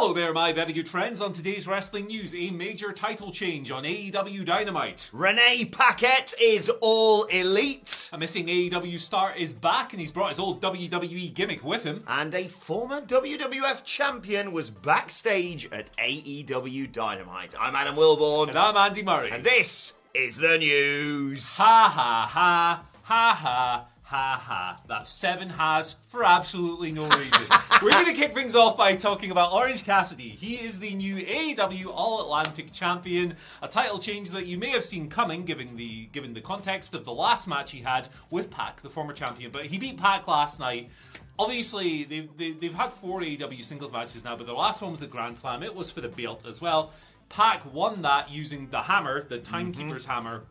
Hello there, my very good friends. On today's wrestling news, a major title change on AEW Dynamite. Renee Paquette is all elite. A missing AEW star is back and he's brought his old WWE gimmick with him. And a former WWF champion was backstage at AEW Dynamite. I'm Adam Wilborn. And I'm Andy Murray. And this is the news. Ha ha ha, ha ha. Ha ha. That's seven has for absolutely no reason. We're going to kick things off by talking about Orange Cassidy. He is the new AEW All Atlantic Champion, a title change that you may have seen coming given the given the context of the last match he had with Pac, the former champion. But he beat Pac last night. Obviously, they've, they, they've had four AEW singles matches now, but the last one was the Grand Slam. It was for the belt as well. Pac won that using the hammer, the Timekeeper's mm-hmm. hammer,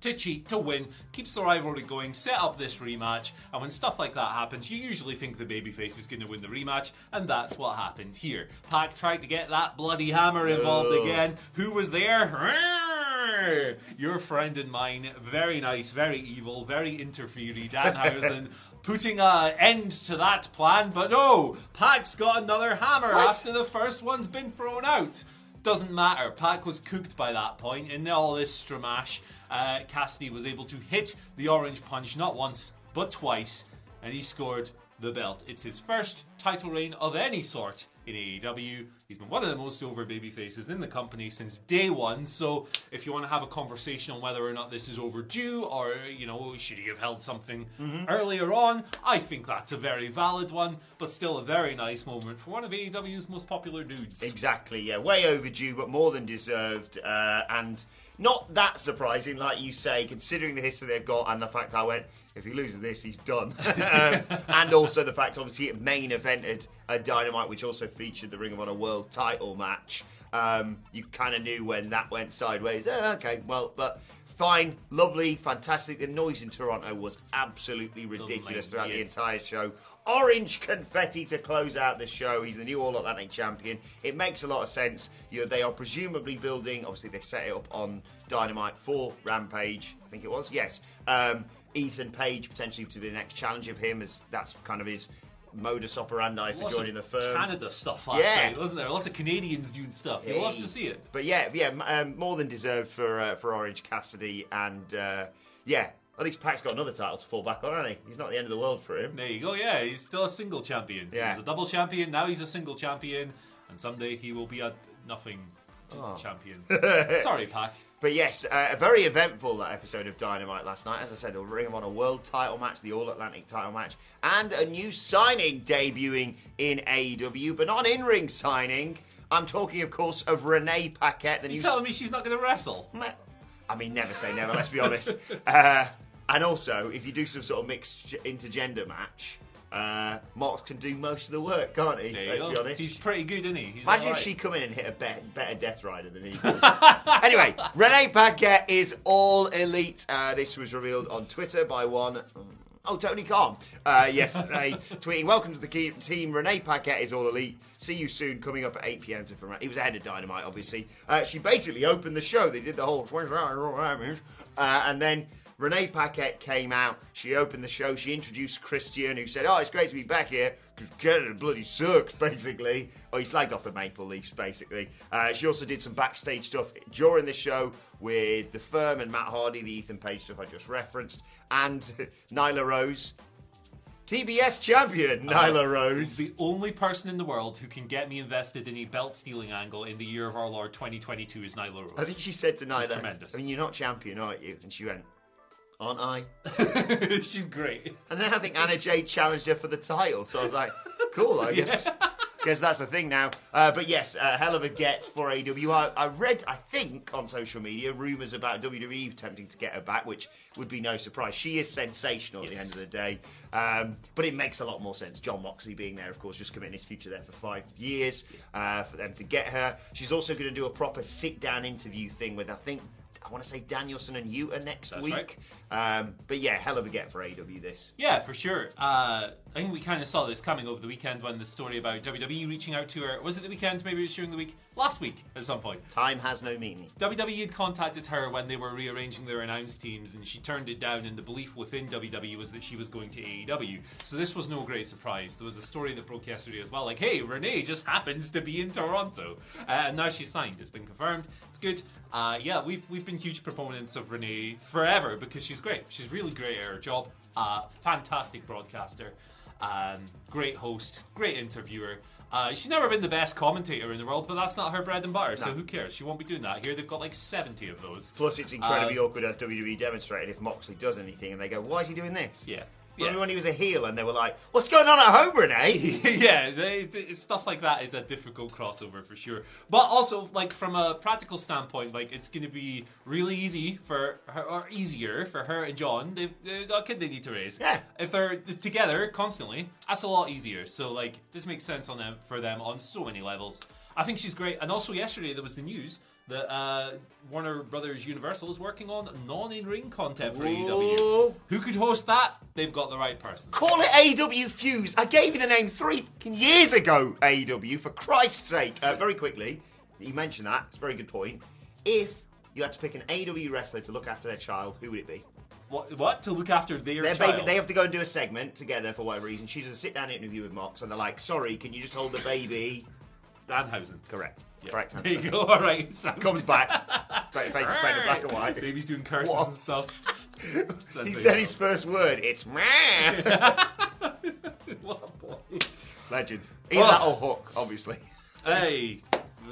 to cheat, to win, keeps the rivalry going, set up this rematch, and when stuff like that happens, you usually think the babyface is going to win the rematch, and that's what happened here. Pac tried to get that bloody hammer involved again. Who was there? Your friend and mine, very nice, very evil, very interfery, Danhausen. Putting an end to that plan, but no! Pac's got another hammer What? after the first one's been thrown out. Doesn't matter. Pac was cooked by that point. In all this stramash, uh, Cassidy was able to hit the orange punch not once, but twice, and he scored the belt. It's his first title reign of any sort in AEW. He's been one of the most over baby faces in the company since day one. So if you want to have a conversation on whether or not this is overdue or, you know, should he have held something earlier on, I think that's a very valid one, but still a very nice moment for one of AEW's most popular dudes. Exactly, yeah. Way overdue, but more than deserved. Uh, and not that surprising, like you say, considering the history they've got and the fact I went, if he loses this, he's done. um, and also the fact, obviously, it main evented a Dynamite, which also featured the Ring of Honor World title match. Um, you kind of knew when that went sideways. Uh, okay, well, but fine, lovely, fantastic. The noise in Toronto was absolutely ridiculous throughout the entire show. Orange confetti to close out the show. He's the new All Atlantic champion. It makes a lot of sense. You know, they are presumably building. Obviously, they set it up on Dynamite for Rampage. I think it was. Yes. Um, Ethan Page potentially to be the next challenge of him, as that's kind of his modus operandi for Lots joining the firm. Canada stuff last Yeah. night, wasn't there? Lots of Canadians doing stuff. You'll love to see it. But yeah, yeah, um, more than deserved for uh, for Orange Cassidy, and uh, yeah, at least Pac's got another title to fall back on, hasn't he? He's not the end of the world for him. There you go. Yeah, he's still a single champion. Yeah. He's a double champion. Now he's a single champion, and someday he will be a nothing Oh. champion. Sorry, Pac. But yes, uh, very eventful that episode of Dynamite last night. As I said, a Ring of Honor World Title match, the All Atlantic Title match, and a new signing debuting in AEW, but not in ring signing. I'm talking, of course, of Renee Paquette, the You new. telling me she's not going to wrestle? I mean, never say never. Let's be honest. Uh, and also, if you do some sort of mixed intergender match, uh, Mox can do most of the work, can't he? Let's go. be honest. He's pretty good, isn't he? He's Imagine if she come in and hit a better, better Death Rider than he did. anyway, Renee Paquette is all elite. Uh, this was revealed on Twitter by one. Oh, Tony Khan. Uh, yesterday, tweeting, Welcome to the key team. Renee Paquette is all elite. See you soon. Coming up at 8 pm. To from He was ahead of Dynamite, obviously. Uh, she basically opened the show. They did the whole. Uh, and then Renee Paquette came out. She opened the show. She introduced Christian, who said, "Oh, it's great to be back here because Canada bloody sucks." Basically, oh, he slagged off the Maple Leafs. Basically, uh, she also did some backstage stuff during the show with the firm and Matt Hardy, the Ethan Page stuff I just referenced, and Nyla Rose. TBS champion Nyla Rose. The only person in the world who can get me invested in a belt stealing angle in the year of our Lord 2022 is Nyla Rose. I think she said to Nyla, tremendous. I mean, you're not champion, aren't you? And she went, Aren't I? She's great. And then I think Anna Jay challenged her for the title. So I was like, cool, I guess. Guess that's the thing now. Uh, but yes, a hell of a get for AW. I, I read, I think, on social media, rumours about WWE attempting to get her back, which would be no surprise. She is sensational at the end of the day. Um, but it makes a lot more sense. Jon Moxley being there, of course, just committing his future there for five years uh, for them to get her. She's also going to do a proper sit down interview thing with, I think, I want to say Danielson and Utah next That's week. Um, but yeah, hell of a get for AW this. Yeah, for sure. Uh, I think we kind of saw this coming over the weekend when the story about WWE reaching out to her was it the weekend? Maybe it was during the week last week at some point. Time has no meaning. WWE had contacted her when they were rearranging their announced teams, and she turned it down. And the belief within WWE was that she was going to AEW. So this was no great surprise. There was a story that broke yesterday as well, like, "Hey, Renee just happens to be in Toronto," uh, and now she's signed. It's been confirmed. It's good. Uh, yeah, we've we've been huge proponents of Renee forever because she's great. She's really great at her job. Uh, fantastic broadcaster. Um, great host, great interviewer. Uh, she's never been the best commentator in the world, but that's not her bread and butter. So who cares? She won't be doing that. Here they've got like 70 of those. Plus, it's incredibly Uh, awkward as WWE demonstrated if Moxley does anything and they go, "Why is he doing this?" Yeah. Remember Yeah. when he was a heel and they were like, "What's going on at home, Renee?" yeah, they, they- stuff like that is a difficult crossover for sure. But also, like from a practical standpoint, like it's going to be really easy for her, or easier for her and John. They've, they've got a kid they need to raise. Yeah. If they're together constantly, that's a lot easier. So like this makes sense on them for them on so many levels. I think she's great. And also yesterday there was the news that uh, Warner Brothers Universal is working on non-in-ring content for AEW. Who could host that? They've got the right person. Call it AW Fuse. I gave you the name three fucking years ago. AW, for Christ's sake. Uh, very quickly, you mentioned that. It's a very good point. If you had to pick an AW wrestler to look after their child, who would it be? What? What to look after their, Their child? baby, they have to go and do a segment together for whatever reason. She does a sit-down interview with Mox, and they're like, "Sorry, can you just hold the baby?" Danhausen. Correct. Yeah. Correct There you go. All right. Sound- Comes back, face is painted black and white. Baby's doing curses What? and stuff. He said his first word. It's meh. What a boy. Legend. Either Oh. that or hook, obviously. Hey,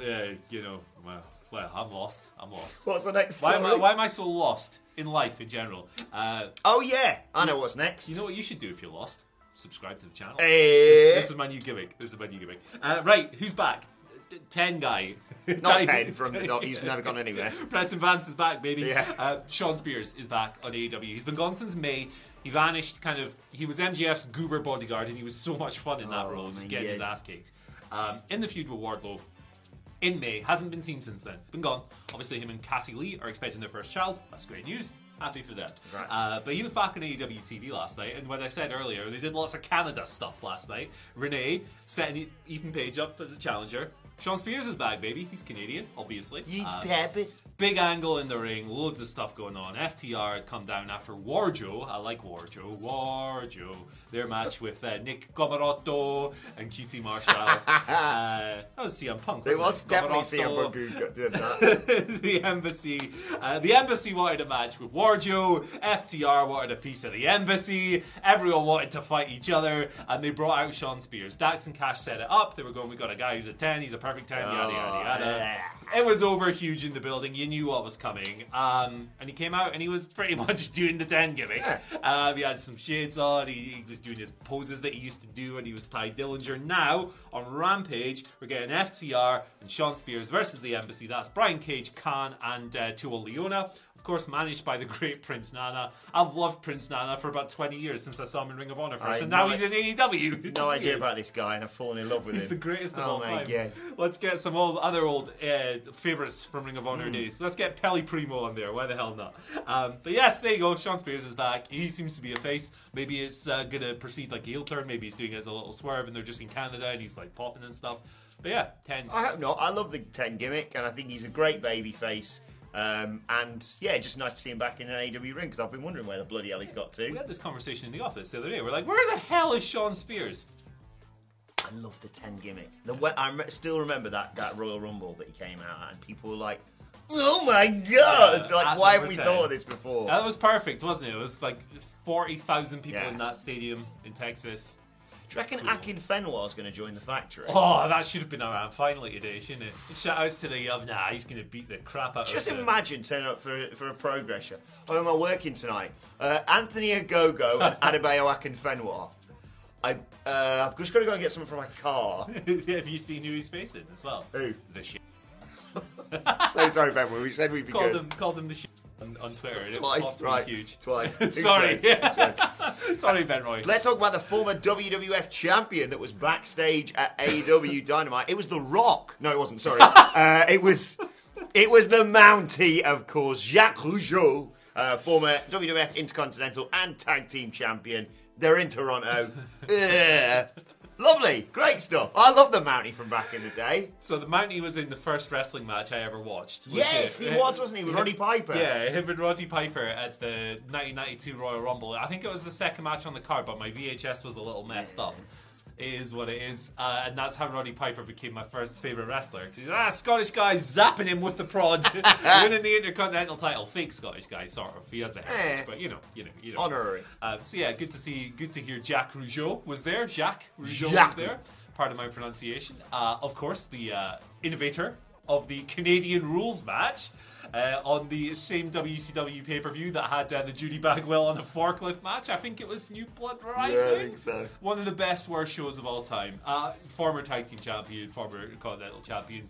yeah, you know, well, well, I'm lost. I'm lost. What's the next? Why am I? Why am I so lost in life in general? Uh, Oh yeah, I know what's next. you know what you should do if you're lost? Subscribe to the channel. Eh. This is my new gimmick. This is my new gimmick. Uh, right, who's back? D- Ten guy. Not ten from the. no, He's never gone anywhere. Preston Vance is back, baby. Yeah. Uh, Shawn Spears is back on AEW. He's been gone since May. He vanished, kind of. He was MJF's goober bodyguard, and he was so much fun in that Oh, role, just getting his ass kicked. Um, in the feud with Wardlow in May, hasn't been seen since then. It's been gone. Obviously, him and Cassie Lee are expecting their first child. That's great news. Happy for them. Uh, but he was back on AEW TV last night, and when I said earlier, they did lots of Canada stuff last night. Renee setting Ethan Page up as a challenger. Shawn Spears is back, baby. He's Canadian, obviously. You Uh, babbit. Big angle in the ring, loads of stuff going on. FTR had come down after Warjo. I like Warjo. Warjo. Their match with uh, Nick Comoroto and QT Marshall. uh, that was CM Punk. It wasn't was definitely CM Punk who did that. the embassy. Uh, the embassy wanted a match with Warjo. FTR wanted a piece of the embassy. Everyone wanted to fight each other, and they brought out Shawn Spears. Dax and Cash set it up. They were going, "We got a guy who's a ten. He's a perfect ten. Yada yada yada." It was over huge in the building. You knew what was coming. Um, and he came out and he was pretty much doing the 10 gimmick. Um, he had some shades on. He, he was doing his poses that he used to do when he was Tye Dillinger. Now, on Rampage, we're getting FTR and Shawn Spears versus the Embassy. That's Brian Cage, Kaun, and uh, Toa Liona. Of course, managed by the great Prince Nana. I've loved Prince Nana for about 20 years since I saw him in Ring of Honor first. I and now he's in AEW. No idea about this guy, and I've fallen in love with He's him. He's the greatest of oh all my time. God. Let's get some old other old uh, favorites from Ring of. Honor days. Let's get Pelle Primeau on there. Why the hell not? Um, but yes, there you go. Shawn Spears is back. He seems to be a face. Maybe it's uh, gonna proceed like a heel turn. Maybe he's doing it as a little swerve, and they're just in Canada, and he's like popping and stuff. But yeah, ten. I hope not. I love the 10 gimmick, and I think he's a great baby face. Um, and yeah, just nice to see him back in an AW ring because I've been wondering where the bloody hell he's got to. We had this conversation in the office the other day. We're like, where the hell is Shawn Spears? I love the 10 gimmick. The, I still remember that, that Royal Rumble that he came out at, and people were like, oh my god! At like, why have we 10. thought of this before? That was perfect, wasn't it? It was like 40,000 people Yeah. in that stadium in Texas. Do you reckon Akinfenwa's going to join the factory? Oh, that should have been around finally today, shouldn't it? Shout outs to the, uh, nah, he's going to beat the crap out Just of him. imagine turning up for, for a progress show. Oh, am I working tonight? Uh, Anthony Ogogo and Adebayo Akinfenwa. I, uh, I've just got to go and get something from my car. have you seen who he's facing as well? Who? The shit. so sorry, Ben. We said we'd be Called good. him, called him the shit on, on Twitter. Twice, right? Huge. Twice. Sorry. Sorry, Ben Roy. Let's talk about the former WWF champion that was backstage at AEW Dynamite. It was The Rock. No, it wasn't. Sorry. uh, it was. It was the Mountie, of course, Jacques Rougeau, uh, former WWF Intercontinental and Tag Team Champion. They're in Toronto. Lovely, great stuff. I love the Mountie from back in the day. So the Mountie was in the first wrestling match I ever watched. Yes, he was, wasn't he, with Roddy Piper? Yeah, him and Roddy Piper at the 1992 Royal Rumble. I think it was the second match on the card, but my VHS was a little messed up. It is what it is, uh, and that's how Roddy Piper became my first favorite wrestler. Because ah, Scottish guy zapping him with the prod, winning the Intercontinental title. Fake Scottish guy, sort of. He has the heritage, Eh. but you know, you know, you know. Honorary. Um, so yeah, good to see, good to hear. Jack Rougeau was there. Jacques Rougeau was there. Part of my pronunciation. Uh, of course, the uh, innovator of the Canadian Rules match uh, on the same WCW pay per view that had uh, the Judy Bagwell on a forklift match. I think it was New Blood Rising. Yeah, I think so. One of the best worst shows of all time. Uh, former tag team champion, former Continental champion.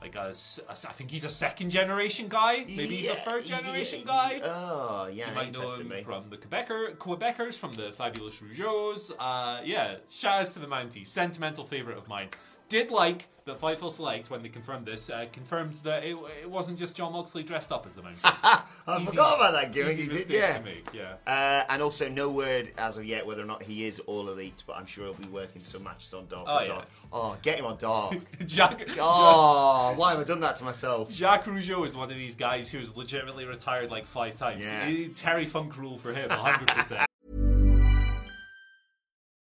Like a a I think he's a second generation guy. Maybe he's a Yeah, third generation yeah, guy. Oh, yeah, You might know him me. from the Quebecer, Quebecers, from the Fabulous Rougeaus. Uh, yeah, shout outs to the Mountie. Sentimental favourite of mine. Did like that Fightful Select, when they confirmed this, uh, confirmed that it, it wasn't just Jon Moxley dressed up as the Mountie. I Easy- forgot about that gimmick. He did, yeah. make, yeah. Uh, and also, no word as of yet whether or not he is all elite, but I'm sure he'll be working some matches on Dark. Oh, yeah. Dark. oh get him on Dark. Jacques, oh, why have I done that to myself? Jacques Rougeau is one of these guys who's legitimately retired like five times. Yeah. Terry Funk rule for him, 100%.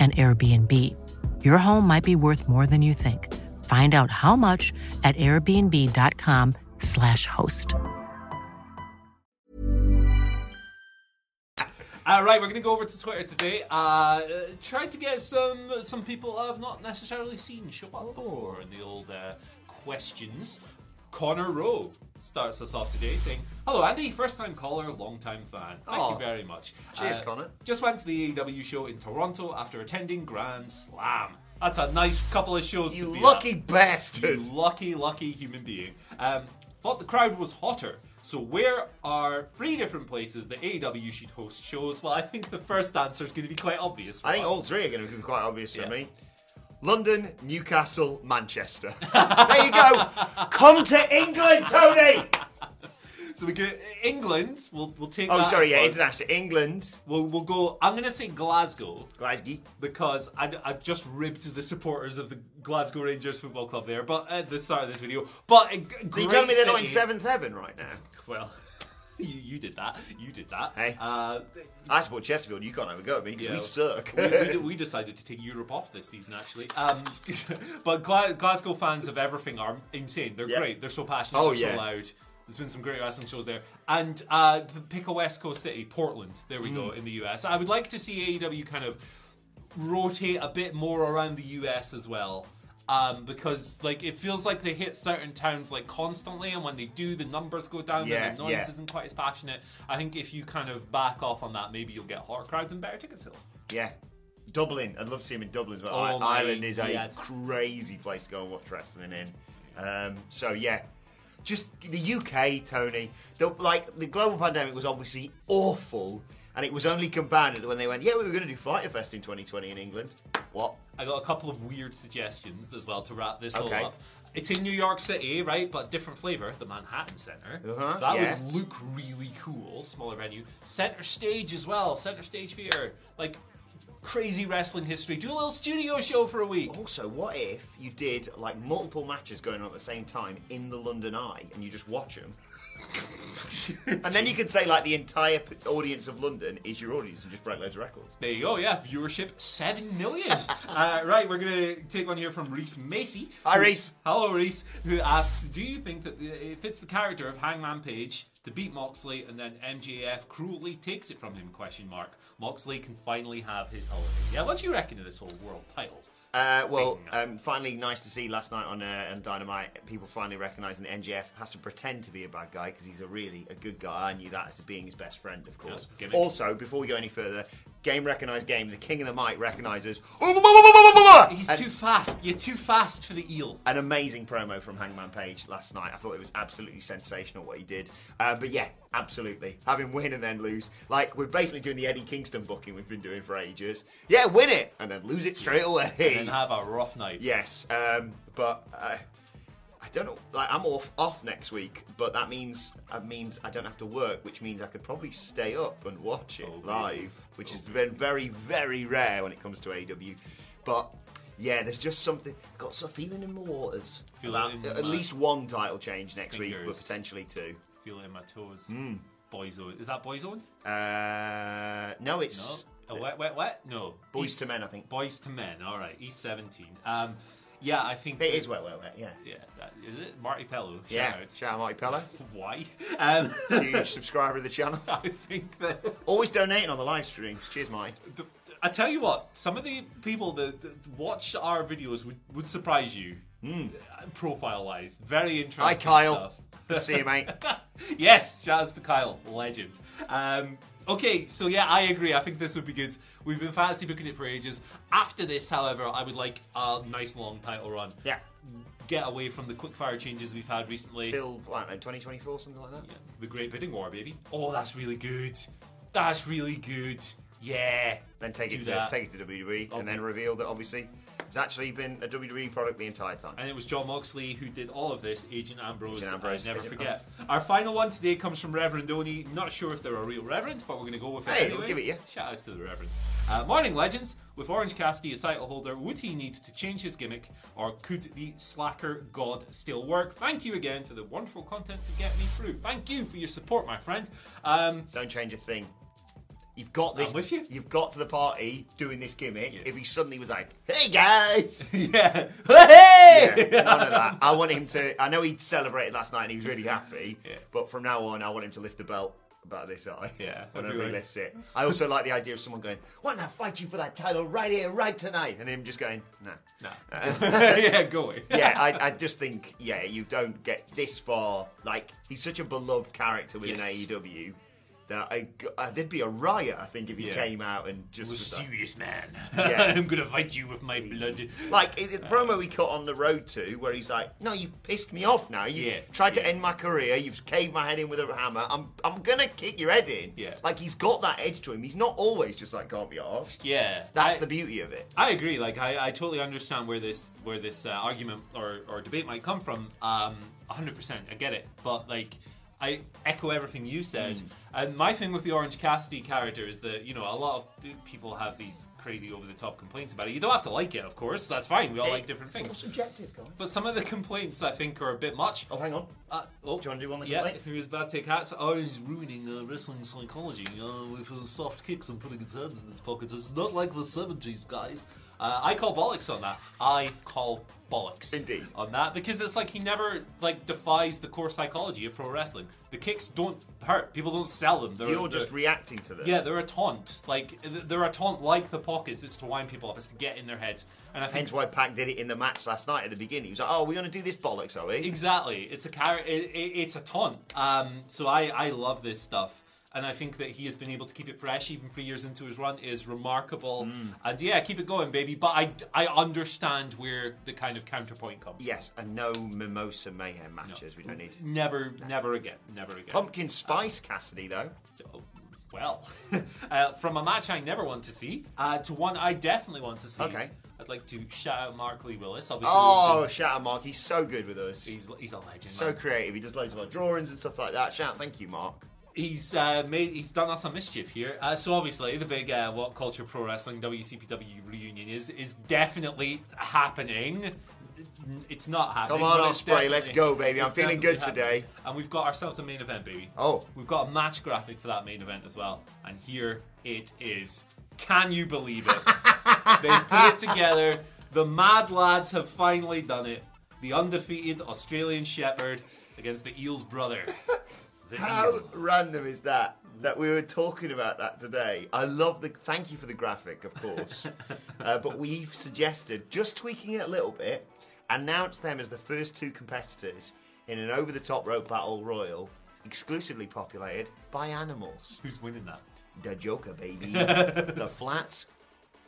an Airbnb. Your home might be worth more than you think. Find out how much at airbnb.com/slash host. All right, we're going to go over to Twitter today. Uh, try to get some some people I've not necessarily seen show up before in the old uh, questions. Connor Rowe starts us off today saying, "Hello, Andy. First time caller, long time fan. Thank Aw. you very much. Cheers, Uh, Connor. Just went to the AEW show in Toronto after attending Grand Slam. That's a nice couple of shows. You to be lucky at. bastard. You lucky, lucky human being. Um, thought the crowd was hotter. So where are three different places that AEW should host shows? Well, I think the first answer is going to be quite obvious. For I think us. all three are going to be quite obvious for Yeah. me. London, Newcastle, Manchester. there you go. Come to England, Tony. So we get England. We'll we'll take. Oh, that sorry, as yeah, one. international. England, We'll we'll go. I'm gonna say Glasgow Glasgow. because I, I just ribbed the supporters of the Glasgow Rangers football club there, but at the start of this video. But a g- You great tell me they're not in seventh heaven right now. Well, you, you did that. You did that. Hey. Uh, I support Chesterfield. You can't have a go at me because Yeah. we suck. we, we, we decided to take Europe off this season, actually. Um, but Gla- Glasgow fans of everything are insane. They're Yeah. great. They're so passionate. Oh, they're yeah. so loud. There's been some great wrestling shows there. And uh, pick a West Coast city, Portland. There we Mm. go in the US. I would like to see AEW kind of rotate a bit more around the US as well. Um, because like it feels like they hit certain towns like constantly, and when they do, the numbers go down Yeah, and the noise yeah. isn't quite as passionate. I think if you kind of back off on that, maybe you'll get hotter crowds and better ticket sales. yeah. Dublin. I'd love to see him in Dublin as well. Oh, Ireland is a God. crazy place to go and watch wrestling in. Um, so yeah, just the UK, Tony. The, like the global pandemic was obviously awful, and it was only compounded when they went, "Yeah, we were going to do Fyter Fest in 2020 in England." What? I got a couple of weird suggestions as well to wrap this Okay. all up. It's in New York City, right? But different flavor, the Manhattan Center. Uh-huh, that yeah. would look really cool. Smaller venue. Center stage as well. Center stage theater. Like crazy wrestling history. Do a little studio show for a week. Also, what if you did like multiple matches going on at the same time in the London Eye, and you just watch them? and then you could say like the entire p- audience of London is your audience and just break loads of records. There you go, yeah. Viewership 7 million. uh, right, we're going to take one here from Reese Macy. Hi, Reese. Hello, Reese, who asks Do you think that it fits the character of Hangman Page to beat Moxley and then MJF cruelly takes it from him? Question mark. Moxley can finally have his holiday. Yeah, what do you reckon of this whole world title? Uh, well, um, finally, nice to see last night on, uh, on Dynamite people finally recognising that MJF has to pretend to be a bad guy because he's a really a good guy. I knew that as being his best friend, of course. Yeah, also, before we go any further, game recognised game. The King of the Mic recognises. He's And- too fast. You're too fast for the eel. an amazing promo from Hangman Page last night. I thought it was absolutely sensational what he did. Uh, but yeah, absolutely. Have him win and then lose. Like, we're basically doing the Eddie Kingston booking we've been doing for ages. Yeah, win it and then lose it straight away. And have a rough night. Yes, um, but uh, I don't know. Like, I'm off off next week, but that means that means I don't have to work, which means I could probably stay up and watch it Oh, live, which has been very, very rare when it comes to AW. But yeah, there's just something got some feeling in my waters. Feel about in at my least one title change next week, but potentially two. Feel it in my toes. Hmm. Boyzone. Is that Boyzone? Uh, no, No. it's A wet, wet, wet? No. Boys East- to Men, I think. Boyz II Men. All right. East 17. Um, yeah, I think it is wet, wet, wet. Yeah, Yeah, that, is it Marty Pellow? Shout yeah. out. Shout out, Marty Pellow, Why? Um, huge subscriber of the channel. I think that. Always donating on the live streams. Cheers, Marty. the- I tell you what, some of the people that, that watch our videos would, would surprise you. Profile wise, very interesting. Hi, Kyle. Stuff. See you, mate. yes, shout outs to Kyle, legend. Um, okay, so yeah, I agree. I think this would be good. We've been fantasy booking it for ages. After this, however, I would like a nice long title run. Yeah. Get away from the quickfire changes we've had recently. Till, I don't know, 2024, something like that? Yeah, the Great Bidding War, baby. Oh, that's really good. That's really good. Yeah. Then take Do it to that. take it to WWE, Okay. and then reveal that obviously it's actually been a WWE product the entire time. And it was Jon Moxley who did all of this, Agent Ambrose. Agent Ambrose, I never Agent forget. Our final one today comes from Reverend Oni. Not sure if they're a real Reverend, but we're going to go with it Hey, anyway. we'll give it you. Shout outs to the Reverend. Uh, morning, legends. With Orange Cassidy a title holder, would he need to change his gimmick, or could the Slacker God still work? Thank you again for the wonderful content to get me through. Thank you for your support, my friend. Um, Don't change a thing. You've got this. I'm with you. You've got to the party doing this gimmick. Yeah. If he suddenly was like, "Hey guys," yeah. yeah, none of that. I want him to. I know he celebrated last night and he was really happy. Yeah. But from now on, I want him to lift the belt about this eye. Yeah, whenever he lifts it. I also like the idea of someone going, "Why not fight you for that title right here, right tonight?" And him just going, "No." Nah. yeah, go away. yeah, I, I just think, yeah, you don't get this far. Like, he's such a beloved character within Yes. AEW that I, uh, there'd be a riot. I think if he Yeah. came out and just was serious man. Yeah. I'm gonna fight you with my blood. Like the promo he cut on the road to, where he's like, "No, you've pissed me off now. You Yeah, tried to end my career. You've caved my head in with a hammer. I'm, I'm gonna kick your head in." Yeah. Like he's got that edge to him. He's not always just like can't be asked. Yeah, That's I- the beauty of it. I agree. Like I, I totally understand where this where this uh, argument or, or debate might come from. Um, 100%. I get it. But like I echo everything you said. Mm. And my thing with the Orange Cassidy character is that you know a lot of people have these crazy over the top complaints about it. You don't have to like it, of course. That's fine. We all like different It's things. subjective, guys. But some of the complaints I think are a bit much. Oh, hang on. Uh, oh, Do you want to do one of the yeah, complaints? so he was bad take hats. Oh, he's ruining uh, wrestling psychology uh, with his soft kicks and putting his hands in his pockets. It's not like the 70s, guys. Uh, I call bollocks on that. I call bollocks. Indeed. On that because it's like he never like defies the core psychology of pro wrestling. The kicks don't hurt. People don't sell them. They're, You're just reacting to them. yeah, they're a taunt. Like they're a taunt like the pockets. It's to wind people up. It's to get in their heads. And I think Hence why Pac did it in the match last night at the beginning. He was like, "Oh, we're going to do this bollocks, are we?" Exactly. It's a char- it, it, It's a taunt. Um, so I, I love this stuff, and I think that he has been able to keep it fresh even three years into his run is remarkable. Mm. And yeah, keep it going, baby. But I, I understand where the kind of counterpoint comes. Yes, and no mimosa mayhem matches. We don't need. Never, never again. Never again. Pumpkin spice Cassidy though. Oh, Well, uh, from a match I never want to see uh, to one I definitely want to see. Okay. I'd like to shout out Mark Lee Willis. Obviously, Oh, shout out Mark. He's so good with us. he's he's a legend. so man. creative. He does loads of our drawings and stuff like that. Shout, thank you, Mark. He's uh, made. He's done us some mischief here. Uh, so obviously, the big uh, What Culture Pro Wrestling WCPW reunion is is definitely happening. It's not happening. Come on, Ospreay, let's go, baby. I'm feeling good today. And we've got ourselves a main event, baby. Oh. we've got a match graphic for that main event as well. And here it is. Can you believe it? they put it together. The Mad Lads have finally done it. The undefeated Australian Shepherd against the Eel's brother. The How random is that? That we were talking about that today. I love the. Thank you for the graphic, of course. uh, but we've suggested just tweaking it a little bit. Announce them as the first two competitors in an over-the-top rope battle royal, exclusively populated by animals. Who's winning that? The Joker, baby. the Flats.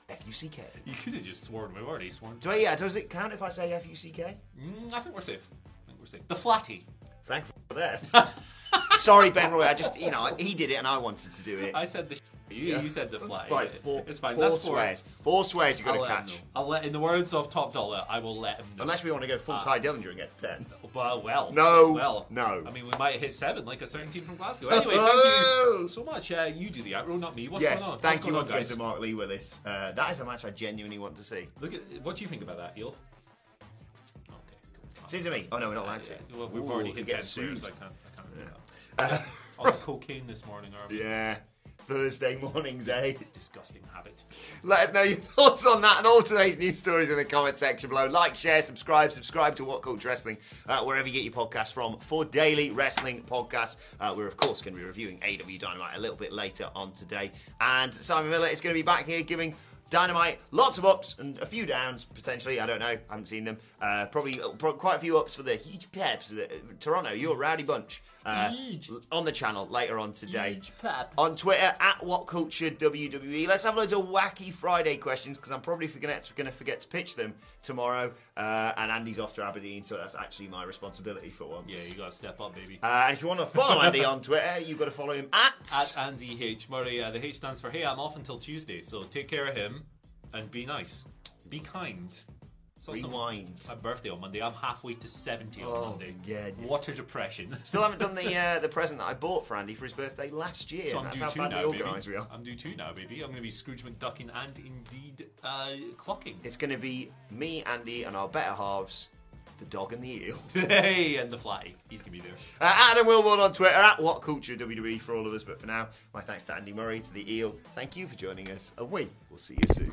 F-U-C-K. You could have just sworn. We've already sworn. Do I, yeah, does it count if I say F-U-C-K? Mm, I think we're safe. I think we're safe. The Flatty. Thankful for that. Sorry, Ben Roy. I just, you know, he did it and I wanted to do it. I said the. You, you said the Flatty. Right, four, it's fine. Four That's swears. Four swears you've got to catch. I'll let, in the words of Top Dollar, I will let him know. Unless we want to go full Tye Dillinger and get to 10. Well, well. No, Well. no. I mean, we might hit seven like a certain team from Glasgow. Anyway, thank Oh! you so much. Uh, you do the outro, not me. What's yes, going on? thank What's you going on, once again to Mark Lee Willis. Uh, that is a match I genuinely want to see. Look at what do you think about that, Eel? Okay, cool. Scissor me. Oh no, we're not allowed to. Yeah, well, we've Ooh, already hit ten swears. sued. I can't. I can't remember that. All the cocaine this morning, are we? Yeah. Thursday mornings, eh? Disgusting habit. Let us know your thoughts on that and all today's news stories in the comment section below. Like, share, subscribe, subscribe to What Culture Wrestling uh, wherever you get your podcast from for daily wrestling podcasts. Uh, we're of course going to be reviewing AW Dynamite a little bit later on today, and Simon Miller is going to be back here giving. Dynamite, lots of ups and a few downs potentially. I don't know. I haven't seen them. Uh, probably uh, quite a few ups for the huge peps. The, Toronto, you're a rowdy bunch. Uh, on the channel later on today. On Twitter at What Culture WWE. Let's have loads of wacky Friday questions because I'm probably going to forget to pitch them tomorrow. Uh, and Andy's off to Aberdeen, so that's actually my responsibility for once. Yeah, you gotta step up, baby. Uh, and if you want to follow Andy on Twitter, you've got to follow him at. At Andy H Murray, uh, the H stands for Hey, I'm off until Tuesday, so take care of him and be nice, be kind. It's Rewind. My birthday on Monday. I'm halfway to 70 on Oh, Monday. yeah. Water depression. Still haven't done the uh, the present that I bought for Andy for his birthday last year. So I'm That's due how two badly now, baby. organised we are. I'm due two now, baby. I'm going to be Scrooge McDucking and indeed uh, clocking. It's going to be me, Andy, and our better halves, the dog and the eel. hey, and the fly. He's going to be there. Uh, Adam Wilborn on Twitter at What Culture WWE for all of us. But for now, my thanks to Andy Murray, to the eel. Thank you for joining us, and we will see you soon.